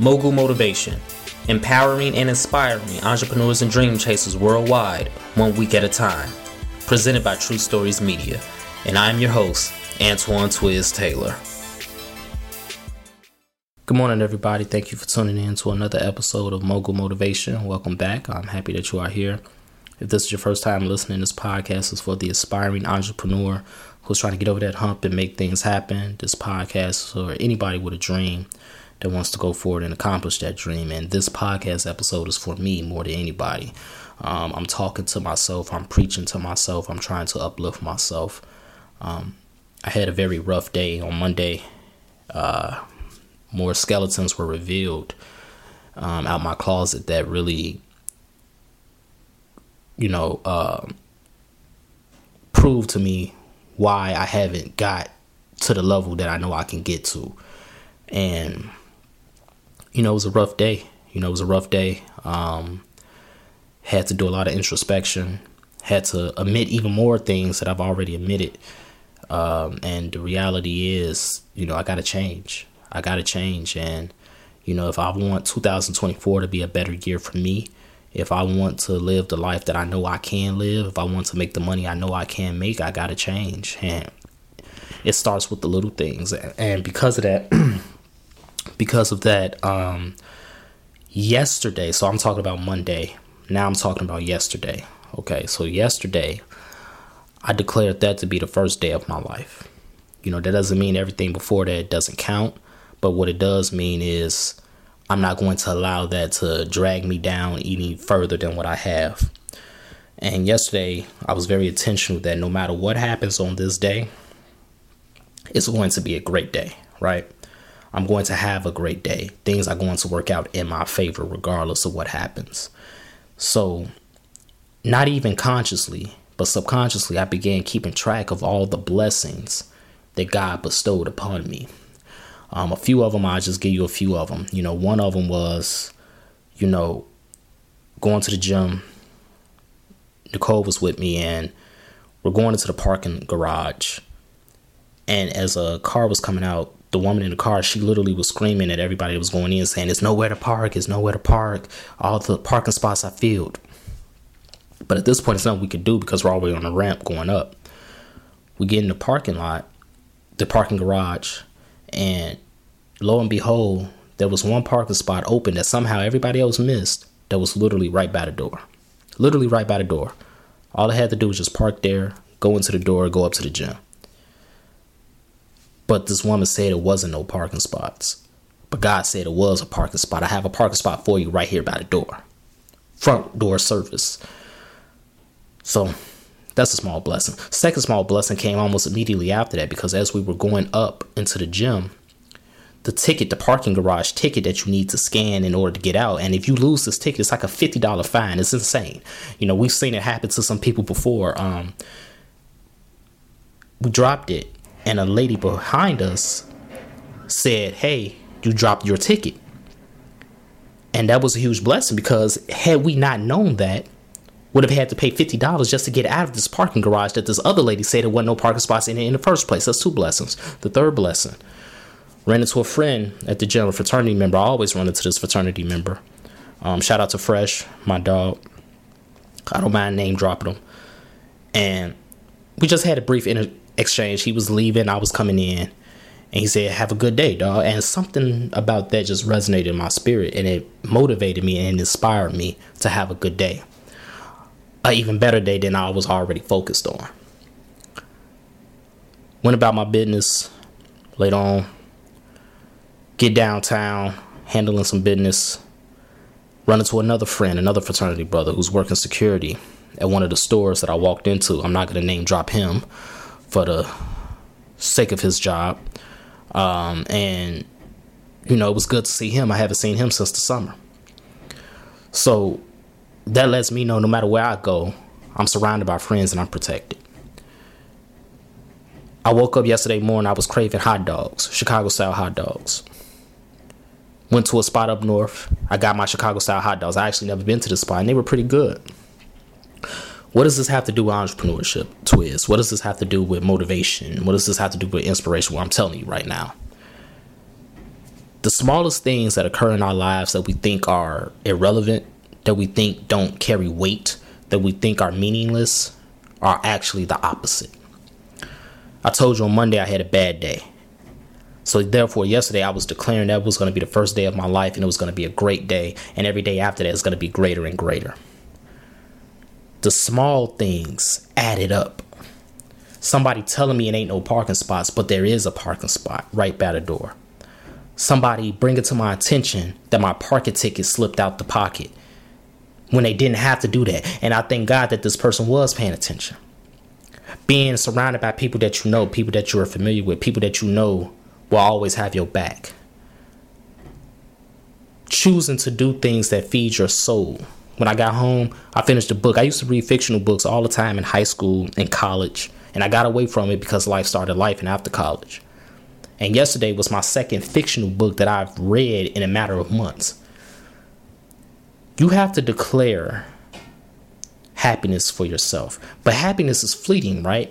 Mogul Motivation, empowering and inspiring entrepreneurs and dream chasers worldwide, one week at a time. Presented by True Stories Media. And I'm your host, Antoine Twiz Taylor. Good morning, everybody. Thank you for tuning in to another episode of Mogul Motivation. Welcome back. I'm happy that you are here. If this is your first time listening, this podcast is for the aspiring entrepreneur who's trying to get over that hump and make things happen. This podcast is for anybody with a dream that wants to go forward and accomplish that dream. And this podcast episode is for me more than anybody. Um, I'm talking to myself, I'm preaching to myself, I'm trying to uplift myself. Um, I had a very rough day on Monday. Uh, more skeletons were revealed um, out my closet that really, you know, uh, proved to me why I haven't got to the level that I know I can get to. And you know, it was a rough day. You know, it was a rough day. Um, had to do a lot of introspection. Had to admit even more things that I've already admitted. Um, and the reality is, you know, I got to change. I got to change. And, you know, if I want 2024 to be a better year for me, if I want to live the life that I know I can live, if I want to make the money I know I can make, I got to change. And it starts with the little things. And because of that, because of that, um, yesterday, so I'm talking about Monday. Now I'm talking about yesterday. Okay, so yesterday, I declared that to be the first day of my life. You know, that doesn't mean everything before that doesn't count, but what it does mean is I'm not going to allow that to drag me down any further than what I have. And yesterday, I was very intentional that no matter what happens on this day, it's going to be a great day, right? I'm going to have a great day. Things are going to work out in my favor regardless of what happens. So, not even consciously, but subconsciously, I began keeping track of all the blessings that God bestowed upon me. Um, a few of them, I'll just give you a few of them. You know, one of them was, you know, going to the gym. Nicole was with me, and we're going into the parking garage. And as a car was coming out, the woman in the car, she literally was screaming at everybody that was going in, saying, There's nowhere to park, there's nowhere to park. All the parking spots are filled. But at this point, it's nothing we could do because we're already on the ramp going up. We get in the parking lot, the parking garage, and lo and behold, there was one parking spot open that somehow everybody else missed that was literally right by the door. Literally right by the door. All I had to do was just park there, go into the door, go up to the gym. But this woman said it wasn't no parking spots. But God said it was a parking spot. I have a parking spot for you right here by the door. Front door service. So that's a small blessing. Second small blessing came almost immediately after that because as we were going up into the gym, the ticket, the parking garage ticket that you need to scan in order to get out. And if you lose this ticket, it's like a $50 fine. It's insane. You know, we've seen it happen to some people before. Um, we dropped it and a lady behind us said, Hey, you dropped your ticket. And that was a huge blessing because had we not known that, would have had to pay fifty dollars just to get out of this parking garage that this other lady said there wasn't no parking spots in it in the first place. That's two blessings. The third blessing. Ran into a friend at the general fraternity member. I always run into this fraternity member. Um, shout out to Fresh, my dog. I don't mind name dropping him. And we just had a brief inter- exchange. He was leaving, I was coming in, and he said, "Have a good day, dog." And something about that just resonated in my spirit, and it motivated me and inspired me to have a good day, an even better day than I was already focused on. Went about my business. Later on, get downtown, handling some business. Run into another friend, another fraternity brother who's working security at one of the stores that I walked into. I'm not going to name drop him for the sake of his job. Um, and, you know, it was good to see him. I haven't seen him since the summer. So that lets me know no matter where I go, I'm surrounded by friends and I'm protected. I woke up yesterday morning, I was craving hot dogs, Chicago style hot dogs. Went to a spot up north. I got my Chicago style hot dogs. I actually never been to this spot and they were pretty good. What does this have to do with entrepreneurship, Twiz? What does this have to do with motivation? What does this have to do with inspiration? Well, I'm telling you right now. the smallest things that occur in our lives that we think are irrelevant, that we think don't carry weight, that we think are meaningless, are actually the opposite. I told you on Monday I had a bad day. So therefore, yesterday I was declaring that was going to be the first day of my life and it was going to be a great day. And every day after that is going to be greater and greater. The small things added up. Somebody telling me it ain't no parking spots, but there is a parking spot right by the door. Somebody bringing to my attention that my parking ticket slipped out the pocket when they didn't have to do that. And I thank God that this person was paying attention. Being surrounded by people that you know, people that you are familiar with, people that you know will always have your back. Choosing to do things that feed your soul. When I got home, I finished a book. I used to read fictional books all the time in high school and college, and I got away from it because life started life and after college. And yesterday was my second fictional book that I've read in a matter of months. You have to declare happiness for yourself. But happiness is fleeting, right?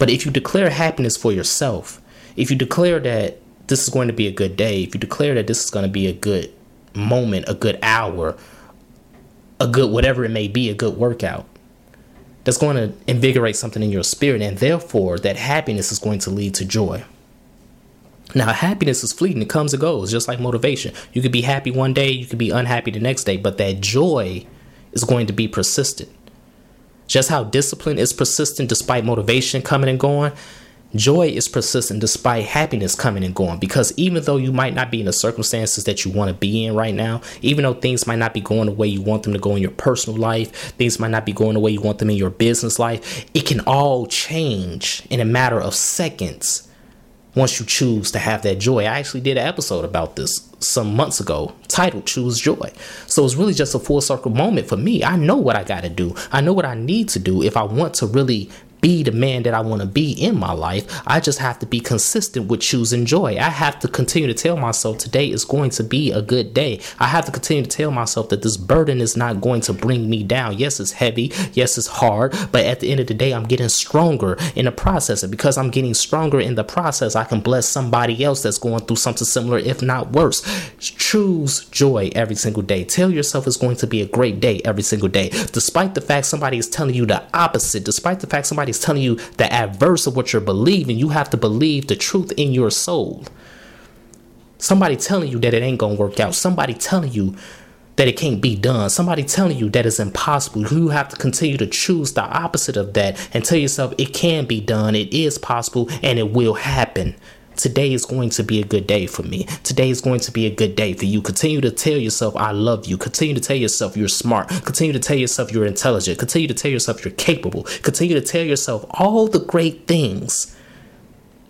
But if you declare happiness for yourself, if you declare that this is going to be a good day, if you declare that this is going to be a good moment, a good hour, a good whatever it may be, a good workout, that's going to invigorate something in your spirit, and therefore that happiness is going to lead to joy. Now, happiness is fleeting, it comes and goes, just like motivation. You could be happy one day, you could be unhappy the next day, but that joy is going to be persistent. Just how discipline is persistent despite motivation coming and going, joy is persistent despite happiness coming and going. Because even though you might not be in the circumstances that you want to be in right now, even though things might not be going the way you want them to go in your personal life, things might not be going the way you want them in your business life, it can all change in a matter of seconds once you choose to have that joy. I actually did an episode about this some months ago titled Choose Joy. So it's really just a full circle moment for me. I know what I got to do, I know what I need to do if I want to really be the man that I want to be in my life. I just have to be consistent with choosing joy. I have to continue to tell myself today is going to be a good day. I have to continue to tell myself that this burden is not going to bring me down. Yes, it's heavy. Yes, it's hard. But at the end of the day, I'm getting stronger in the process. And because I'm getting stronger in the process, I can bless somebody else that's going through something similar, if not worse. Choose joy every single day. Tell yourself it's going to be a great day every single day. Despite the fact somebody is telling you the opposite, despite the fact somebody somebody's telling you the adverse of what you're believing, you have to believe the truth in your soul. Somebody telling you that it ain't gonna work out. Somebody telling you that it can't be done. Somebody telling you that it's impossible. You have to continue to choose the opposite of that and tell yourself it can be done, it is possible, and it will happen. Today is going to be a good day for me. Today is going to be a good day for you. Continue to tell yourself, I love you. Continue to tell yourself you're smart. Continue to tell yourself you're intelligent. Continue to tell yourself you're capable. Continue to tell yourself all the great things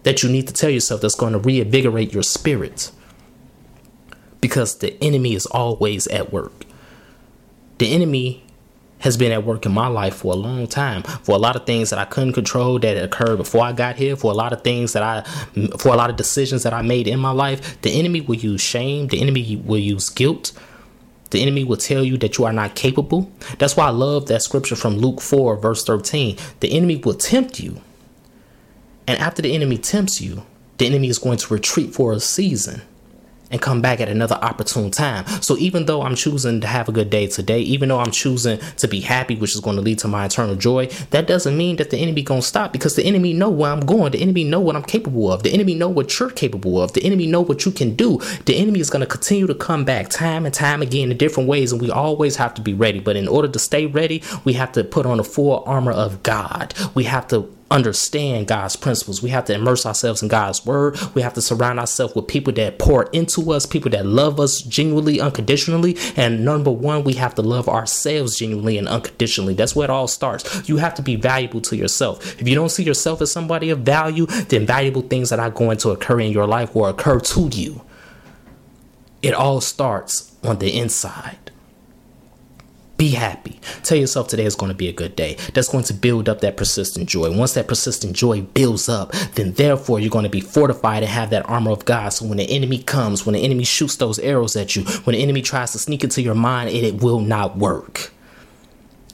that you need to tell yourself that's going to reinvigorate your spirit. Because the enemy is always at work. The enemy has been at work in my life for a long time. For a lot of things that I couldn't control that occurred before I got here, for a lot of things that I, for a lot of decisions that I made in my life, the enemy will use shame, the enemy will use guilt. The enemy will tell you that you are not capable. That's why I love that scripture from Luke 4, verse 13. The enemy will tempt you. And after the enemy tempts you, the enemy is going to retreat for a season and come back at another opportune time. So even though I'm choosing to have a good day today, even though I'm choosing to be happy, which is going to lead to my eternal joy, that doesn't mean that the enemy going to stop because the enemy know where I'm going. The enemy know what I'm capable of. The enemy know what you're capable of. The enemy know what you can do. The enemy is going to continue to come back time and time again in different ways and we always have to be ready. But in order to stay ready, we have to put on the full armor of God. We have to understand God's principles. We have to immerse ourselves in God's word. We have to surround ourselves with people that pour into us, people that love us genuinely, unconditionally. And number one, we have to love ourselves genuinely and unconditionally. That's where it all starts. You have to be valuable to yourself. If you don't see yourself as somebody of value, then valuable things that are going to occur in your life will occur to you. It all starts on the inside. Be happy. Tell yourself today is going to be a good day. That's going to build up that persistent joy. Once that persistent joy builds up, then therefore you're going to be fortified and have that armor of God. So when the enemy comes, when the enemy shoots those arrows at you, when the enemy tries to sneak into your mind, it, it will not work.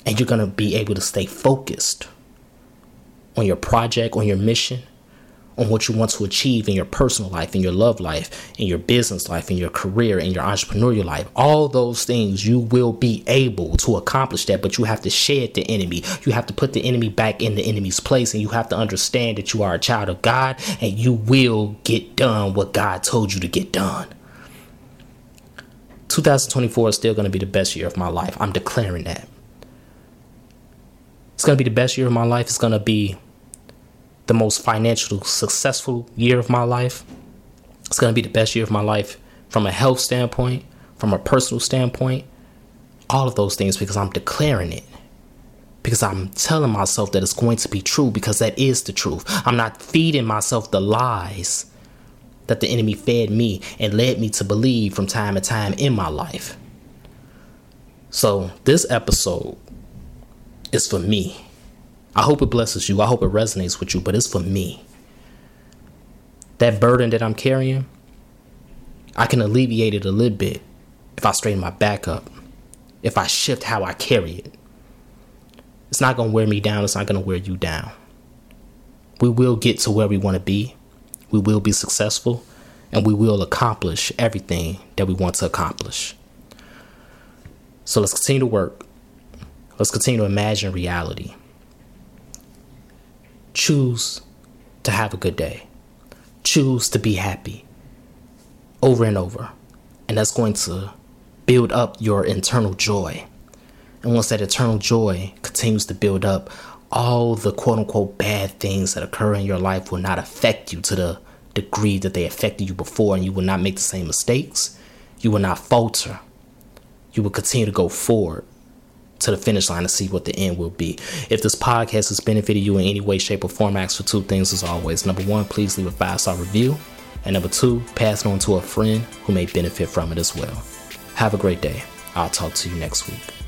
And you're going to be able to stay focused on your project, on your mission, on what you want to achieve in your personal life, in your love life, in your business life, in your career, in your entrepreneurial life. All those things you will be able to accomplish that, but you have to shed the enemy. You have to put the enemy back in the enemy's place, and you have to understand that you are a child of God and you will get done what God told you to get done. 2024 is still going to be the best year of my life. I'm declaring that. It's going to be the best year of my life. It's going to be the most financial successful year of my life. It's going to be the best year of my life from a health standpoint, from a personal standpoint, all of those things because I'm declaring it. Because I'm telling myself that it's going to be true because that is the truth. I'm not feeding myself the lies that the enemy fed me and led me to believe from time to time in my life. So, this episode is for me. I hope it blesses you. I hope it resonates with you, but it's for me. That burden that I'm carrying, I can alleviate it a little bit if I straighten my back up, if I shift how I carry it. It's not going to wear me down, it's not going to wear you down. We will get to where we want to be, we will be successful, and we will accomplish everything that we want to accomplish. So let's continue to work. Let's continue to imagine reality choose to have a good day. Choose to be happy over and over. And that's going to build up your internal joy. And once that eternal joy continues to build up, all the quote unquote bad things that occur in your life will not affect you to the degree that they affected you before, and you will not make the same mistakes. You will not falter. You will continue to go forward to the finish line to see what the end will be. If this podcast has benefited you in any way, shape, or form, ask for two things as always. Number one, please leave a five star review. And number two, pass it on to a friend who may benefit from it as well. Have a great day. I'll talk to you next week.